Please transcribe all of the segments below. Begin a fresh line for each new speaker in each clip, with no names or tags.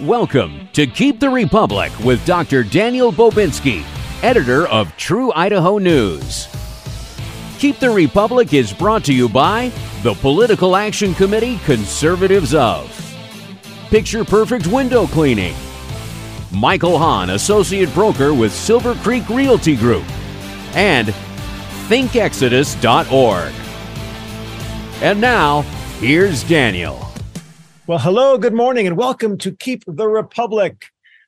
Welcome to Keep the Republic with Dr. Daniel Bobinski, editor of True Idaho News. Keep the Republic is brought to you by the Political Action Committee Conservatives of Picture Perfect Window Cleaning, Michael Hon, Associate Broker with Silver Creek Realty Group, and ThinkExodus.org. And now, here's Daniel.
Well, hello, good morning, and welcome to Keep the Republic.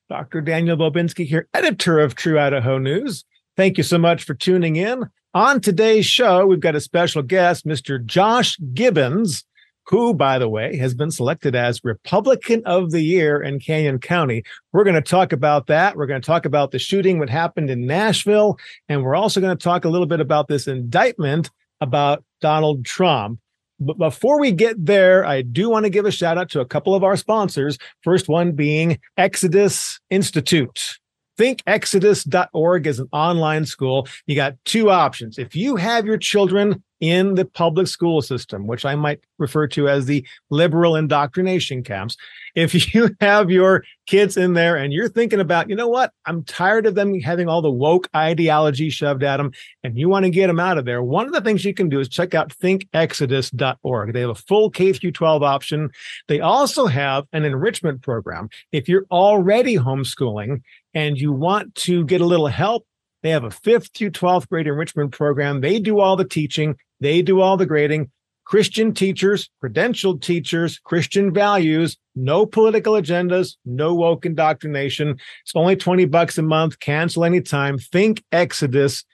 Dr. Daniel Bobinski here, editor of True Idaho News. Thank you so much for tuning in. On today's show, we've got a special guest, Mr. Josh Gibbons, who, by the way, has been selected as Republican of the Year in Canyon County. We're going to talk about that. We're going to talk about the shooting that happened in Nashville, and we're also going to talk a little bit about this indictment about Donald Trump. But before we get there, I do want to give a shout out to a couple of our sponsors. First one being Exodus Institute. ThinkExodus.org is an online school. You got two options. If you have your children in the public school system, which I might refer to as the liberal indoctrination camps, if you have your kids in there and you're thinking about, you know what, I'm tired of them having all the woke ideology shoved at them and you want to get them out of there, one of the things you can do is check out thinkexodus.org. They have a full K through 12 option. They also have an enrichment program. If you're already homeschooling and you want to get a little help, they have a fifth through 12th grade enrichment program. They do all the teaching, they do all the grading. Christian teachers, credentialed teachers, Christian values, no political agendas, no woke indoctrination. It's only 20 bucks a month. Cancel anytime. Think Exodus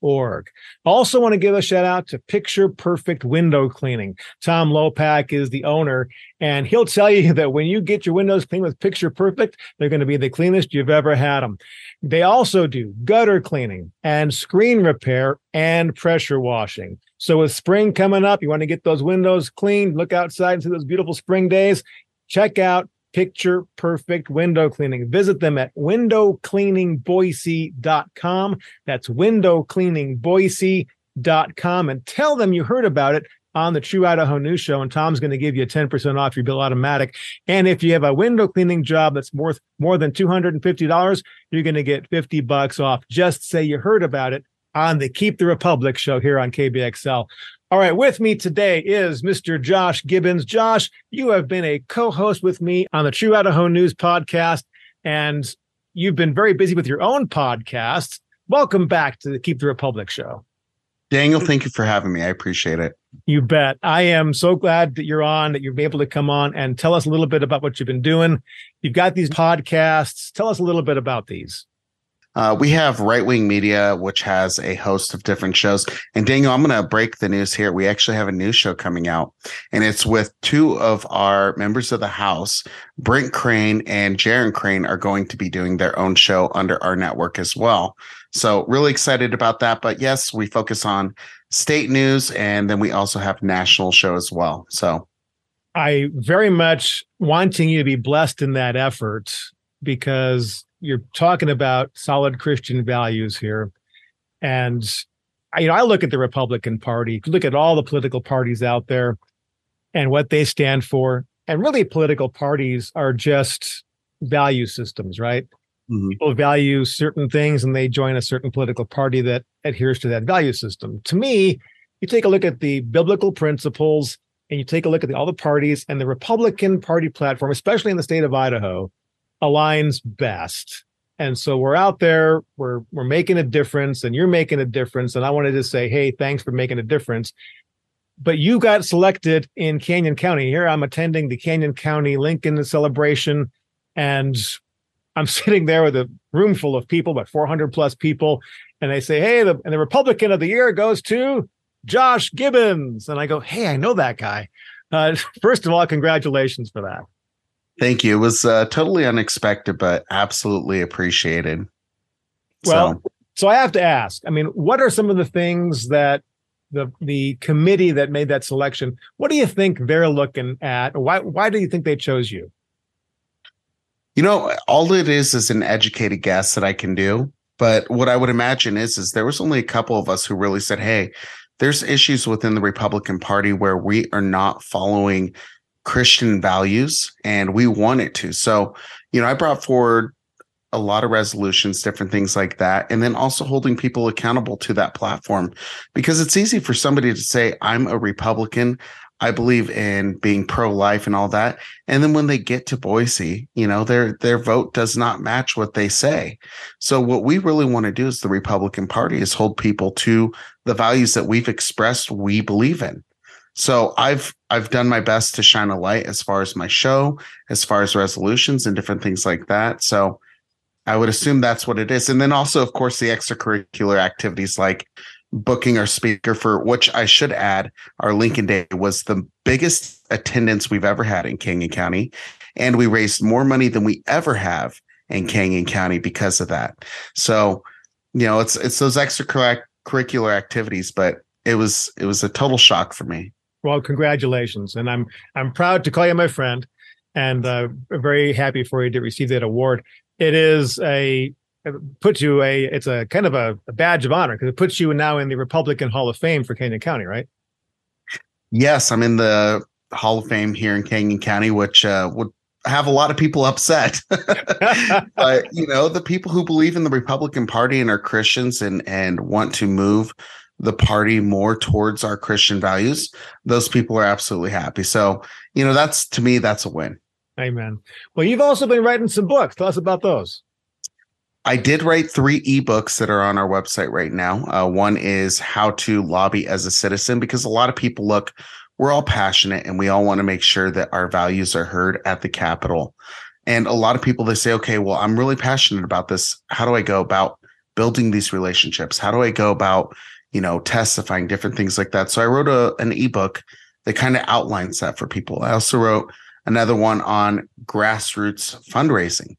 org. Also want to give a shout out to Picture Perfect Window Cleaning. Tom Lopak is the owner, and he'll tell you that when you get your windows cleaned with Picture Perfect, they're going to be the cleanest you've ever had them. They also do gutter cleaning and screen repair and pressure washing. So with spring coming up, you want to get those windows cleaned, look outside and see those beautiful spring days. Check out picture perfect window cleaning. Visit them at windowcleaningboise.com. That's windowcleaningboise.com and tell them you heard about it on the True Idaho News Show. And Tom's going to give you 10% off your bill automatic. And if you have a window cleaning job that's worth more than $250, you're going to get 50 bucks off. Just say you heard about it on the Keep the Republic show here on KBXL. All right, with me today is Mr. Josh Gibbons. Josh, you have been a co host with me on the True Idaho News podcast, and you've been very busy with your own podcast. Welcome back to the Keep the Republic show.
Daniel, thank you for having me. I appreciate it.
You bet. I am so glad that you're on, that you're able to come on and tell us a little bit about what you've been doing. You've got these podcasts. Tell us a little bit about these.
Uh, we have Right Wing Media, which has a host of different shows. And Daniel, I'm going to break the news here. We actually have a new show coming out, and it's with two of our members of the House, Brent Crane and Jaron Crane, are going to be doing their own show under our network as well. So, really excited about that. But yes, we focus on state news, and then we also have national show as well. So,
I very much wanting you to be blessed in that effort because you're talking about solid Christian values here, and you know I look at the Republican Party, look at all the political parties out there, and what they stand for, and really political parties are just value systems, right? Mm-hmm. People value certain things, and they join a certain political party that adheres to that value system. To me, you take a look at the biblical principles and you take a look at the, all the parties and the Republican Party platform, especially in the state of Idaho, aligns best. And so we're out there, we're we're making a difference, and you're making a difference. And I wanted to say, hey, thanks for making a difference. But you got selected in Canyon County. Here I'm attending the Canyon County Lincoln celebration, and I'm sitting there with a room full of people, about 400 plus people, and they say, "Hey, the and the Republican of the year goes to Josh Gibbons," and I go, "Hey, I know that guy." Uh, first of all, congratulations for that.
Thank you. It was uh, totally unexpected, but absolutely appreciated.
Well, so. so I have to ask. I mean, what are some of the things that the the committee that made that selection? What do you think they're looking at? Why why do you think they chose you?
You know, all it is is an educated guess that I can do. But what I would imagine is, is there was only a couple of us who really said, "Hey, there's issues within the Republican Party where we are not following Christian values and we want it to. So, you know, I brought forward a lot of resolutions, different things like that. And then also holding people accountable to that platform because it's easy for somebody to say, I'm a Republican. I believe in being pro-life and all that. And then when they get to Boise, you know, their their vote does not match what they say. So what we really want to do as the Republican Party is hold people to the values that we've expressed we believe in. So I've I've done my best to shine a light as far as my show, as far as resolutions and different things like that. So I would assume that's what it is. And then also, of course, the extracurricular activities like booking our speaker for which I should add, our Lincoln Day was the biggest attendance we've ever had in Canyon County. And we raised more money than we ever have in Canyon County because of that. So, you know, it's it's those extracurricular activities, but it was it was a total shock for me.
Well, congratulations, and I'm I'm proud to call you my friend, and uh, very happy for you to receive that award. It is a it puts you a it's a kind of a, a badge of honor because it puts you now in the Republican Hall of Fame for Canyon County, right?
Yes, I'm in the Hall of Fame here in Canyon County, which uh, would have a lot of people upset. but you know, the people who believe in the Republican Party and are Christians and and want to move the party more towards our Christian values, those people are absolutely happy. So, you know, that's to me, that's a win.
Amen. Well, you've also been writing some books. Tell us about those.
I did write three ebooks that are on our website right now. Uh, one is how to lobby as a citizen, because a lot of people look, we're all passionate and we all want to make sure that our values are heard at the Capitol. And a lot of people, they say, okay, well, I'm really passionate about this. How do I go about building these relationships? How do I go about you know, testifying, different things like that. So I wrote a, an ebook that kind of outlines that for people. I also wrote another one on grassroots fundraising.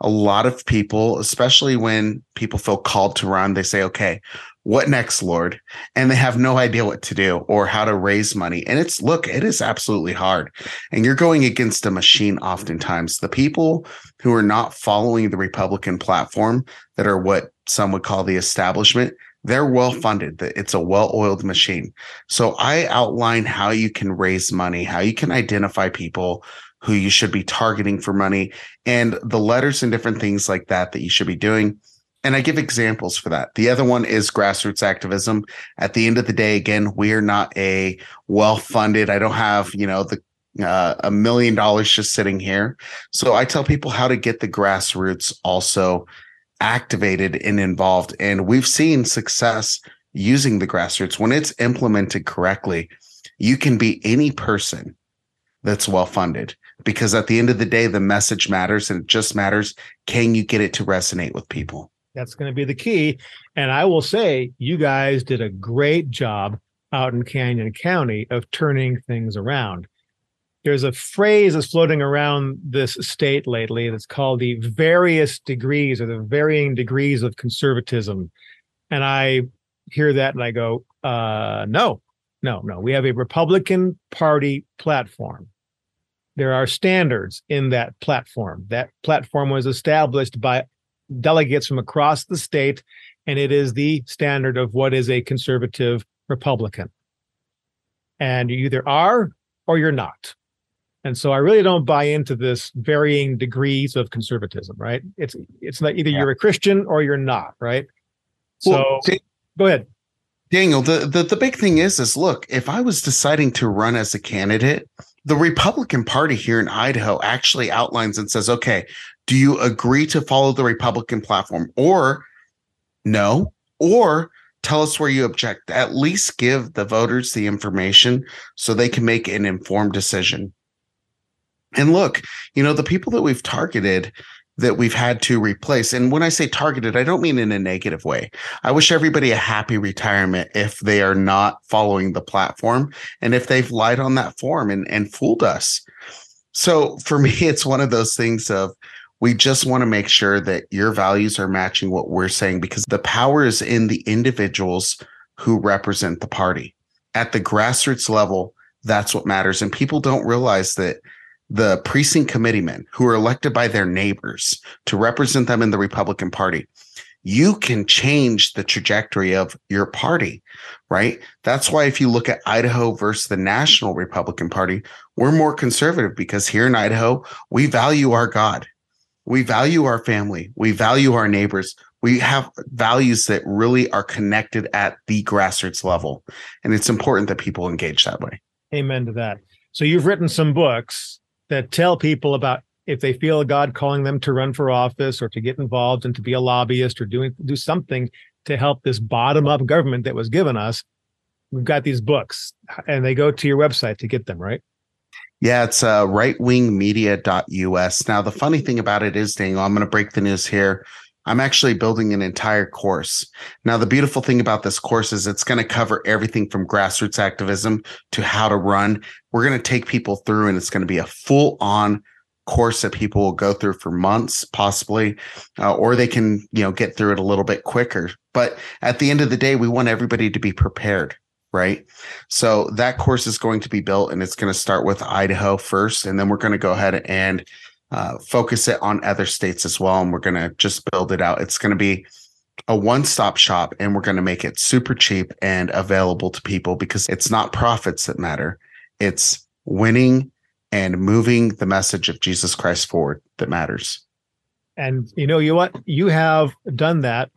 A lot of people, especially when people feel called to run, they say, okay, what next, Lord? And they have no idea what to do or how to raise money. And it's, look, it is absolutely hard. And you're going against a machine oftentimes. The people who are not following the Republican platform that are what some would call the establishment, they're well funded. It's a well oiled machine. So I outline how you can raise money, how you can identify people who you should be targeting for money and the letters and different things like that that you should be doing. And I give examples for that. The other one is grassroots activism. At the end of the day, again, we are not a well funded. I don't have, you know, the uh, a million dollars just sitting here. So I tell people how to get the grassroots also activated and involved. And we've seen success using the grassroots when it's implemented correctly. You can be any person that's well funded because at the end of the day, the message matters and it just matters. Can you get it to resonate with people?
That's going to be the key. And I will say, you guys did a great job out in Canyon County of turning things around there's a phrase that's floating around this state lately that's called the various degrees or the varying degrees of conservatism. And I hear that and I go, uh, no, no, no. We have a Republican Party platform. There are standards in that platform. That platform was established by delegates from across the state, and it is the standard of what is a conservative Republican. And you either are or you're not. And so I really don't buy into this varying degrees of conservatism, right? It's it's not either yeah. you're a Christian or you're not, right? Well, so go ahead.
Daniel, the, the the big thing is is look, if I was deciding to run as a candidate, the Republican Party here in Idaho actually outlines and says, okay, do you agree to follow the Republican platform or no? Or tell us where you object. At least give the voters the information so they can make an informed decision. And look, you know, the people that we've targeted that we've had to replace. And when I say targeted, I don't mean in a negative way. I wish everybody a happy retirement if they are not following the platform and if they've lied on that form and, and fooled us. So for me, it's one of those things of we just want to make sure that your values are matching what we're saying because the power is in the individuals who represent the party. At the grassroots level, that's what matters. And people don't realize that the precinct committeemen who are elected by their neighbors to represent them in the Republican Party. you can change the trajectory of your party, right? That's why if you look at Idaho versus the National Republican Party, we're more conservative because here in Idaho, we value our God. We value our family. We value our neighbors. We have values that really are connected at the grassroots level. And it's important that people engage that way.
Amen to that. So you've written some books that tell people about if they feel God calling them to run for office or to get involved and to be a lobbyist or doing do something to help this bottom up government that was given us, we've got these books and they go to your website to get them, right?
Yeah, it's uh, rightwingmedia.us. Now, the funny thing about it is, Daniel, I'm going to break the news here. I'm actually building an entire course. Now, the beautiful thing about this course is it's going to cover everything from grassroots activism to how to run. We're going to take people through, and it's going to be a full on course that people will go through for months, possibly, uh, or they can, you know, get through it a little bit quicker. But at the end of the day, we want everybody to be prepared, right? So that course is going to be built, and it's going to start with Idaho first, and then we're going to go ahead and uh, focus it on other states as well. And we're going to just build it out. It's going to be a one stop shop, and we're going to make it super cheap and available to people because it's not profits that matter. It's winning and moving the message of Jesus Christ forward that matters.
And you know, you what you have done that,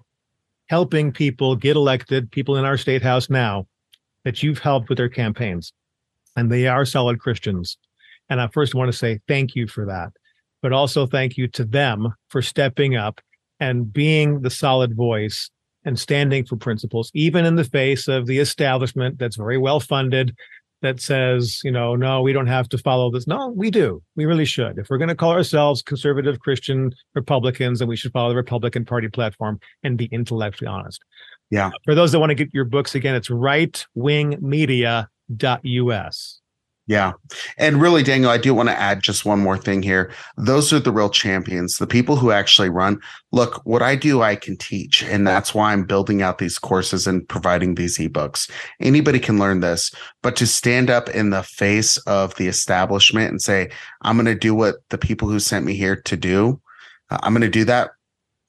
helping people get elected, people in our state house now, that you've helped with their campaigns, and they are solid Christians. And I first want to say thank you for that, but also thank you to them for stepping up and being the solid voice and standing for principles, even in the face of the establishment that's very well funded, that says, you know, no, we don't have to follow this. No, we do. We really should. If we're going to call ourselves conservative Christian Republicans, then we should follow the Republican Party platform and be intellectually honest.
Yeah.
For those that want to get your books again, it's rightwingmedia.us.
Yeah. And really, Daniel, I do want to add just one more thing here. Those are the real champions, the people who actually run. Look, what I do, I can teach. And that's why I'm building out these courses and providing these ebooks. Anybody can learn this, but to stand up in the face of the establishment and say, I'm going to do what the people who sent me here to do, uh, I'm going to do that,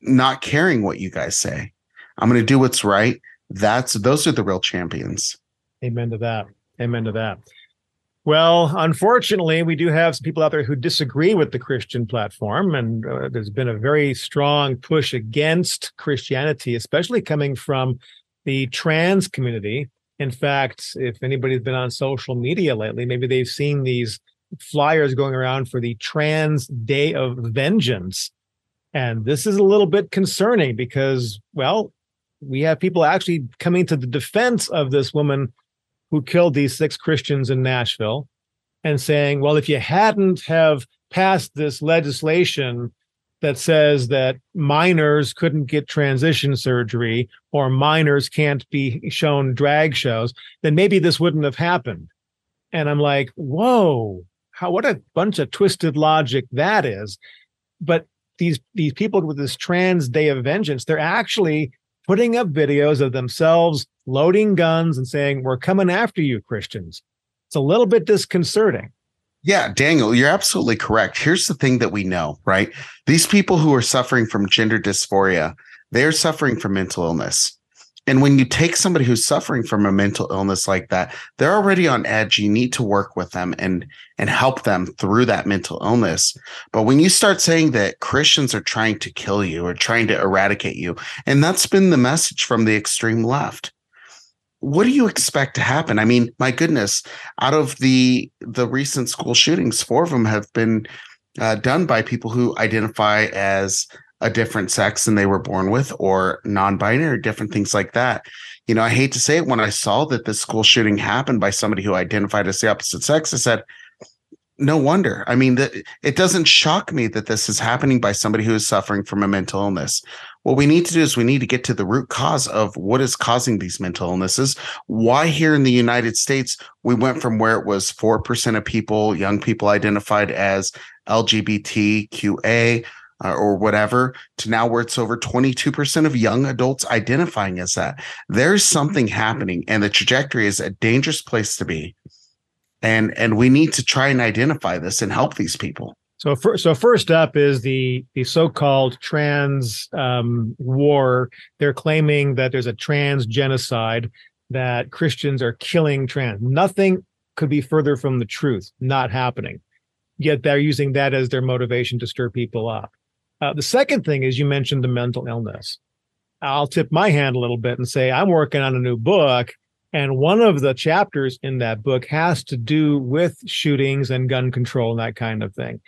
not caring what you guys say. I'm going to do what's right. That's those are the real champions.
Amen to that. Amen to that. Well, unfortunately, we do have some people out there who disagree with the Christian platform, and uh, there's been a very strong push against Christianity, especially coming from the trans community. In fact, if anybody's been on social media lately, maybe they've seen these flyers going around for the Trans Day of Vengeance. And this is a little bit concerning because, well, we have people actually coming to the defense of this woman who killed these six Christians in Nashville and saying, well, if you hadn't have passed this legislation that says that minors couldn't get transition surgery or minors can't be shown drag shows, then maybe this wouldn't have happened. And I'm like, whoa, how what a bunch of twisted logic that is. But these these people with this trans day of vengeance, they're actually putting up videos of themselves loading guns and saying, We're coming after you, Christians. It's a little bit disconcerting.
Yeah, Daniel, you're absolutely correct. Here's the thing that we know, right? These people who are suffering from gender dysphoria, they're suffering from mental illness. And when you take somebody who's suffering from a mental illness like that, they're already on edge. You need to work with them and and help them through that mental illness. But when you start saying that Christians are trying to kill you or trying to eradicate you, and that's been the message from the extreme left. What do you expect to happen? I mean, my goodness, out of the the recent school shootings, four of them have been uh, done by people who identify as a different sex than they were born with or non-binary different things like that. You know i hate to say it when i saw that this school shooting happened by somebody who identified as the opposite sex i said no wonder. I mean it doesn't shock me that this is happening by somebody who is suffering from a mental illness. What we need to do is we need to get to the root cause of what is causing these mental illnesses. Why here in the united states we went from where it was 4% of people young people identified as lgbtqa uh, or whatever to now where it's over 22% of young adults identifying as that. There's something happening and the trajectory is a dangerous place to be. And and we need to try and identify this and help these people.
So, so first up is the the so-called trans um, war. They're claiming that there's a trans genocide, that Christians are killing trans. Nothing could be further from the truth. Not happening. Yet they're using that as their motivation to stir people up. Uh, the second thing is you mentioned the mental illness. I'll tip my hand a little bit and say I'm working on a new book, and one of the chapters in that book has to do with shootings and gun control and that kind of thing.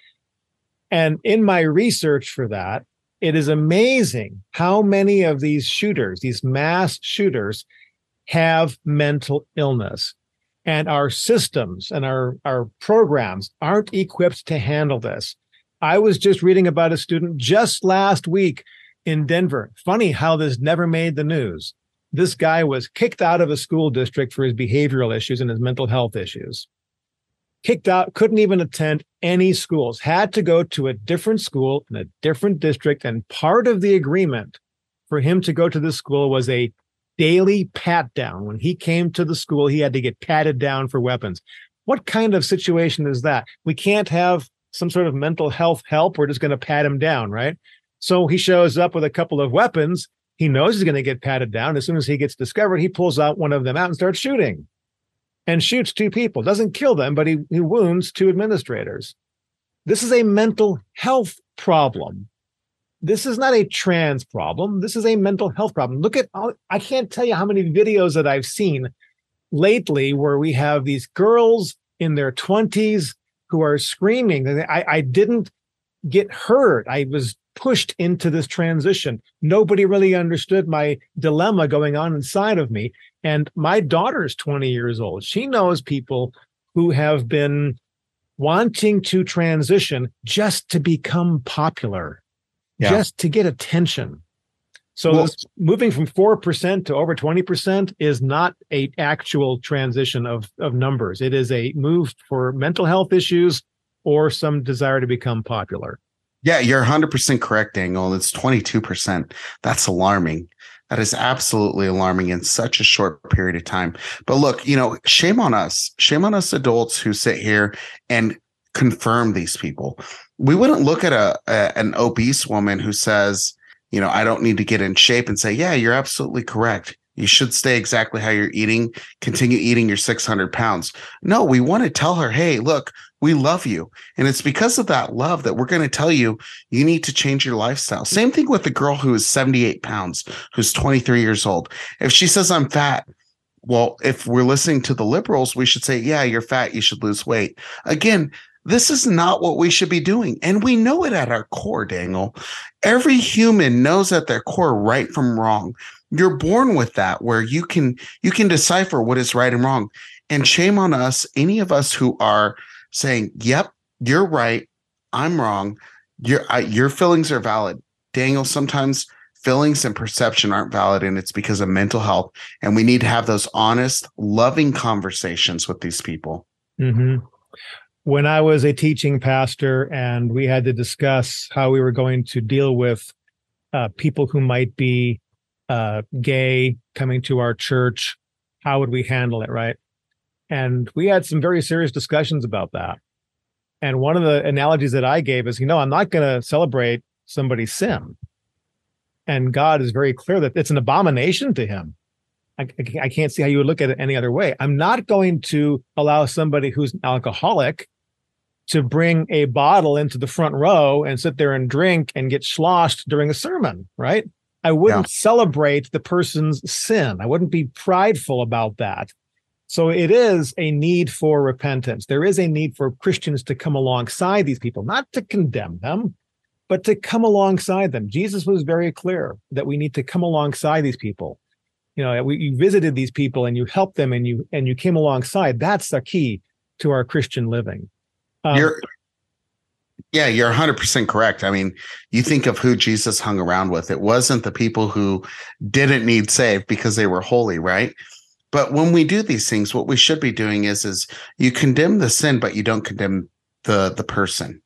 And in my research for that, it is amazing how many of these shooters, these mass shooters, have mental illness. And our systems and our, our programs aren't equipped to handle this. I was just reading about a student just last week in Denver. Funny how this never made the news. This guy was kicked out of a school district for his behavioral issues and his mental health issues kicked out, couldn't even attend any schools, had to go to a different school in a different district. And part of the agreement for him to go to this school was a daily pat down. When he came to the school, he had to get patted down for weapons. What kind of situation is that? We can't have some sort of mental health help. We're just going to pat him down, right? So he shows up with a couple of weapons. He knows he's going to get patted down. As soon as he gets discovered, he pulls out one of them out and starts shooting and shoots two people. Doesn't kill them, but he, he wounds two administrators. This is a mental health problem. This is not a trans problem. This is a mental health problem. Look at, I can't tell you how many videos that I've seen lately where we have these girls in their 20s who are screaming. I, I didn't get hurt. I was pushed into this transition. Nobody really understood my dilemma going on inside of me. And my daughter's 20 years old. She knows people who have been wanting to transition just to become popular, yeah. just to get attention. So well, this, moving from 4% to over 20% is not a actual transition of, of numbers. It is a move for mental health issues or some desire to become popular.
Yeah, you're 100% correct, Daniel. It's 22%. That's alarming. That is absolutely alarming in such a short period of time. But look, you know, shame on us. Shame on us adults who sit here and confirm these people. We wouldn't look at a, a an obese woman who says, you know, I don't need to get in shape and say, yeah, you're absolutely correct. You should stay exactly how you're eating, continue eating your 600 pounds. No, we want to tell her, hey, look, we love you. And it's because of that love that we're going to tell you, you need to change your lifestyle. Same thing with the girl who is 78 pounds, who's 23 years old. If she says, I'm fat, well, if we're listening to the liberals, we should say, yeah, you're fat. You should lose weight. Again, this is not what we should be doing. And we know it at our core, Daniel. Every human knows at their core right from wrong. You're born with that where you can you can decipher what is right and wrong. And shame on us any of us who are saying yep you're right. I'm wrong. Your your feelings are valid. Daniel sometimes feelings and perception aren't valid and it's because of mental health. And we need to have those honest loving conversations with these people.
Mm-hmm. When i was a teaching pastor and we had to discuss how we were going to deal with uh, people who might be uh, gay coming to our church. How would we handle it? Right. And we had some very serious discussions about that. And one of the analogies that I gave is, you know, I'm not going to celebrate somebody's sin. And God is very clear that it's an abomination to him. I, I can't see how you would look at it any other way. I'm not going to allow somebody who's an alcoholic to bring a bottle into the front row and sit there and drink and get sloshed during a sermon, right? I wouldn't yeah. celebrate the person's sin. I wouldn't be prideful about that. So it is a need for repentance. There is a need for Christians to come alongside these people, not to condemn them, but to come alongside them. Jesus was very clear that we need to come alongside these people. You know, we, you visited these people and you helped them and you and you came alongside. That's the key to our Christian living.
Um, you're yeah, you're 100% correct. I mean, you think of who Jesus hung around with. It wasn't the people who didn't need saved because they were holy, right? But when we do these things, what we should be doing is is you condemn the sin, but you don't condemn the the person.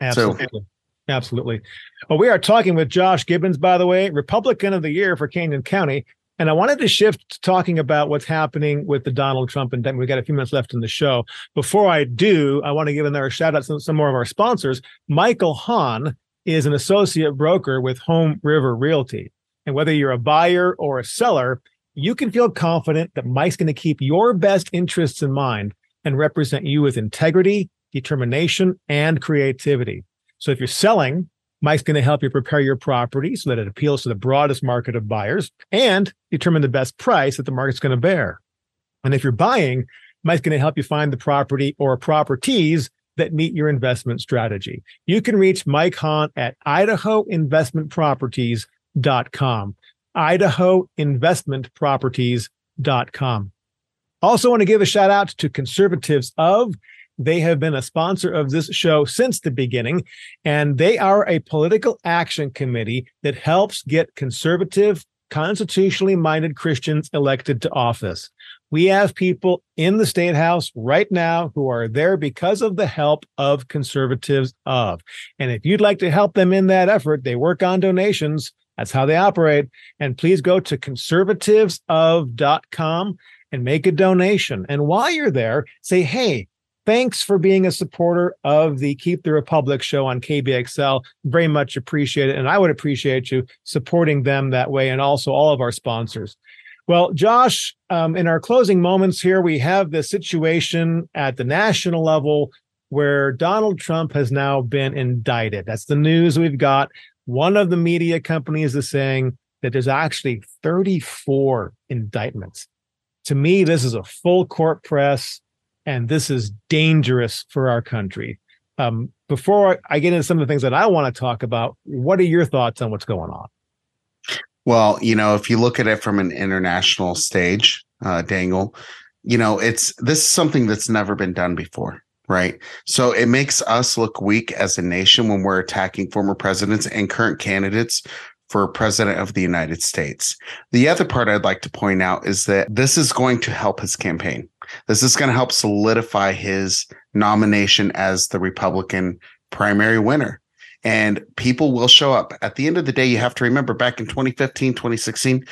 Absolutely. So, Absolutely. Well, we are talking with Josh Gibbons, by the way, Republican of the Year for Canyon County. And I wanted to shift to talking about what's happening with the Donald Trump indictment. We've got a few minutes left in the show. Before I do, I want to give another shout out to some more of our sponsors. Michael Hon is an associate broker with Home River Realty. And whether you're a buyer or a seller, you can feel confident that Mike's going to keep your best interests in mind and represent you with integrity, determination, and creativity. So if you're selling, Mike's going to help you prepare your property so that it appeals to the broadest market of buyers and determine the best price that the market's going to bear. And if you're buying, Mike's going to help you find the property or properties that meet your investment strategy. You can reach Mike Hon at idahoinvestmentproperties.com. idahoinvestmentproperties.com. Also want to give a shout out to conservatives of they have been a sponsor of this show since the beginning, and they are a political action committee that helps get conservative, constitutionally minded Christians elected to office. We have people in the state house right now who are there because of the help of conservatives of. And if you'd like to help them in that effort, they work on donations. That's how they operate. And please go to conservativesof.com and make a donation. And while you're there, say, hey, thanks for being a supporter of the Keep the Republic show on KBXL. Very much appreciate it. And I would appreciate you supporting them that way and also all of our sponsors. Well, Josh, um, in our closing moments here, we have the situation at the national level where Donald Trump has now been indicted. That's the news we've got. One of the media companies is saying that there's actually 34 indictments. To me, this is a full court press and this is dangerous for our country. Um, before I get into some of the things that I want to talk about, what are your thoughts on what's going on?
Well, you know, if you look at it from an international stage, uh, Daniel, you know, it's this is something that's never been done before, right? So it makes us look weak as a nation when we're attacking former presidents and current candidates for president of the United States. The other part I'd like to point out is that this is going to help his campaign. This is going to help solidify his nomination as the Republican primary winner. And people will show up. At the end of the day, you have to remember back in 2015, 2016,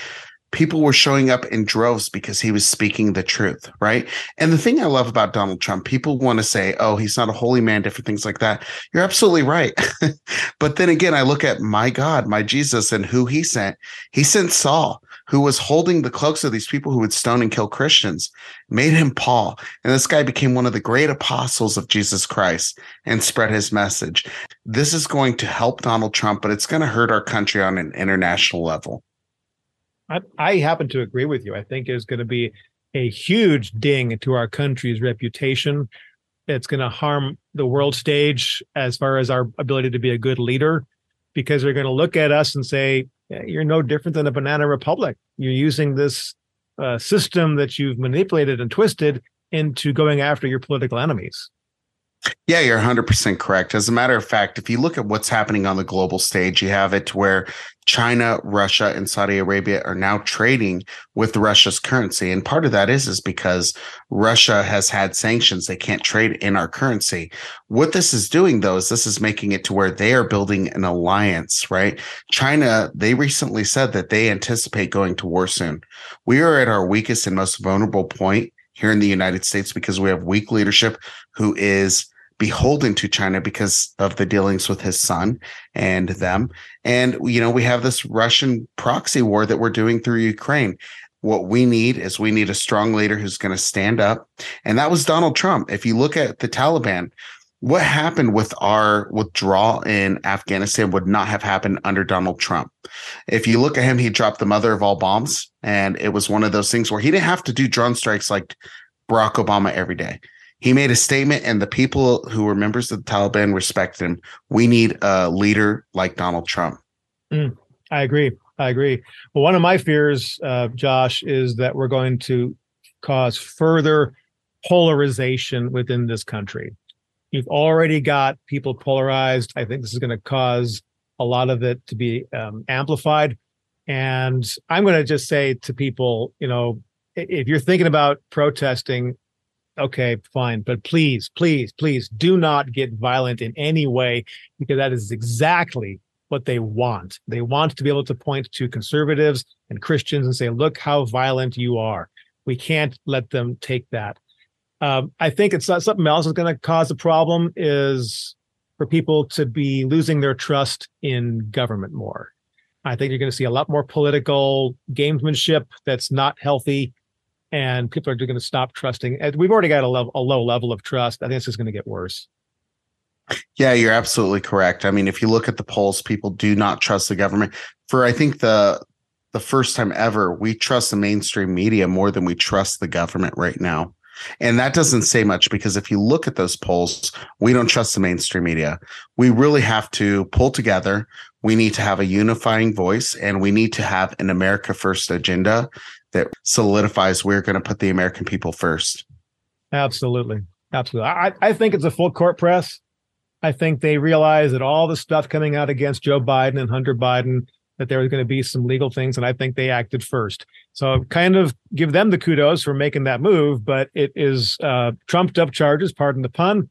people were showing up in droves because he was speaking the truth, right? And the thing I love about Donald Trump, people want to say, oh, he's not a holy man, different things like that. You're absolutely right. but then again, I look at my God, my Jesus, and who he sent. He sent Saul who was holding the cloaks of these people who would stone and kill Christians, made him Paul. And this guy became one of the great apostles of Jesus Christ and spread his message. This is going to help Donald Trump, but it's going to hurt our country on an international level.
I, I happen to agree with you. I think it's going to be a huge ding to our country's reputation. It's going to harm the world stage as far as our ability to be a good leader because they're going to look at us and say, you're no different than a banana republic. You're using this uh, system that you've manipulated and twisted into going after your political enemies.
Yeah, you're 100% correct. As a matter of fact, if you look at what's happening on the global stage, you have it where China, Russia, and Saudi Arabia are now trading with Russia's currency. And part of that is, is because Russia has had sanctions. They can't trade in our currency. What this is doing though, is this is making it to where they are building an alliance, right? China, they recently said that they anticipate going to war soon. We are at our weakest and most vulnerable point here in the United States because we have weak leadership who is beholden to China because of the dealings with his son and them. And, you know, we have this Russian proxy war that we're doing through Ukraine. What we need is we need a strong leader who's going to stand up. And that was Donald Trump. If you look at the Taliban, what happened with our withdrawal in Afghanistan would not have happened under Donald Trump. If you look at him, he dropped the mother of all bombs. And it was one of those things where he didn't have to do drone strikes like Barack Obama every day. He made a statement, and the people who were members of the Taliban respected him. We need a leader like Donald Trump.
Mm, I agree. I agree. Well, one of my fears, uh, Josh, is that we're going to cause further polarization within this country. You've already got people polarized. I think this is going to cause a lot of it to be um, amplified. And I'm going to just say to people, you know, if you're thinking about protesting, okay, fine. But please, please, please do not get violent in any way because that is exactly what they want. They want to be able to point to conservatives and Christians and say, look how violent you are. We can't let them take that. Um, I think it's not something else that's going to cause a problem is for people to be losing their trust in government more. I think you're going to see a lot more political gamesmanship that's not healthy, and people are going to stop trusting. We've already got a, level, a low level of trust. I think this is going to get worse.
Yeah, you're absolutely correct. I mean, if you look at the polls, people do not trust the government. For I think the the first time ever, we trust the mainstream media more than we trust the government right now. And that doesn't say much because if you look at those polls, we don't trust the mainstream media. We really have to pull together. We need to have a unifying voice and we need to have an America First agenda that solidifies we're going to put the American people first.
Absolutely. Absolutely. I, I think it's a full court press. I think they realize that all the stuff coming out against Joe Biden and Hunter Biden, that there was going to be some legal things, and I think they acted first. So kind of give them the kudos for making that move, but it is uh, trumped up charges, pardon the pun.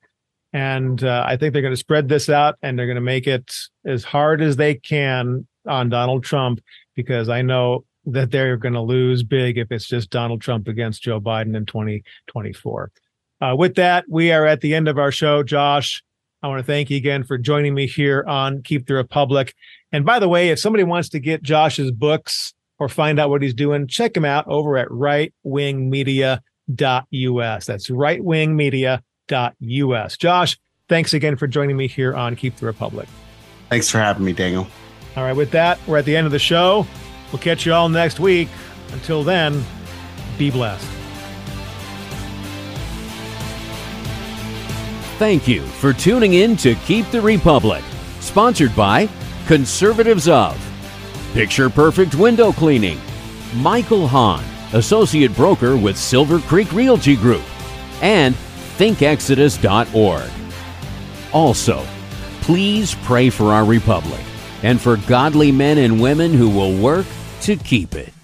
And uh, I think they're going to spread this out and they're going to make it as hard as they can on Donald Trump because I know that they're going to lose big if it's just Donald Trump against Joe Biden in 2024. Uh, with that, we are at the end of our show. Josh, I want to thank you again for joining me here on Keep the Republic. And by the way, if somebody wants to get Josh's books or find out what he's doing, check him out over at rightwingmedia.us. That's rightwingmedia.us. Josh, thanks again for joining me here on Keep the Republic.
Thanks for having me, Daniel.
All right, with that, we're at the end of the show. We'll catch you all next week. Until then, be blessed.
Thank you for tuning in to Keep the Republic, sponsored by Conservatives of Picture Perfect Window Cleaning, Michael Hon, Associate Broker with Silver Creek Realty Group, and ThinkExodus.org. Also, please pray for our republic and for godly men and women who will work to keep it.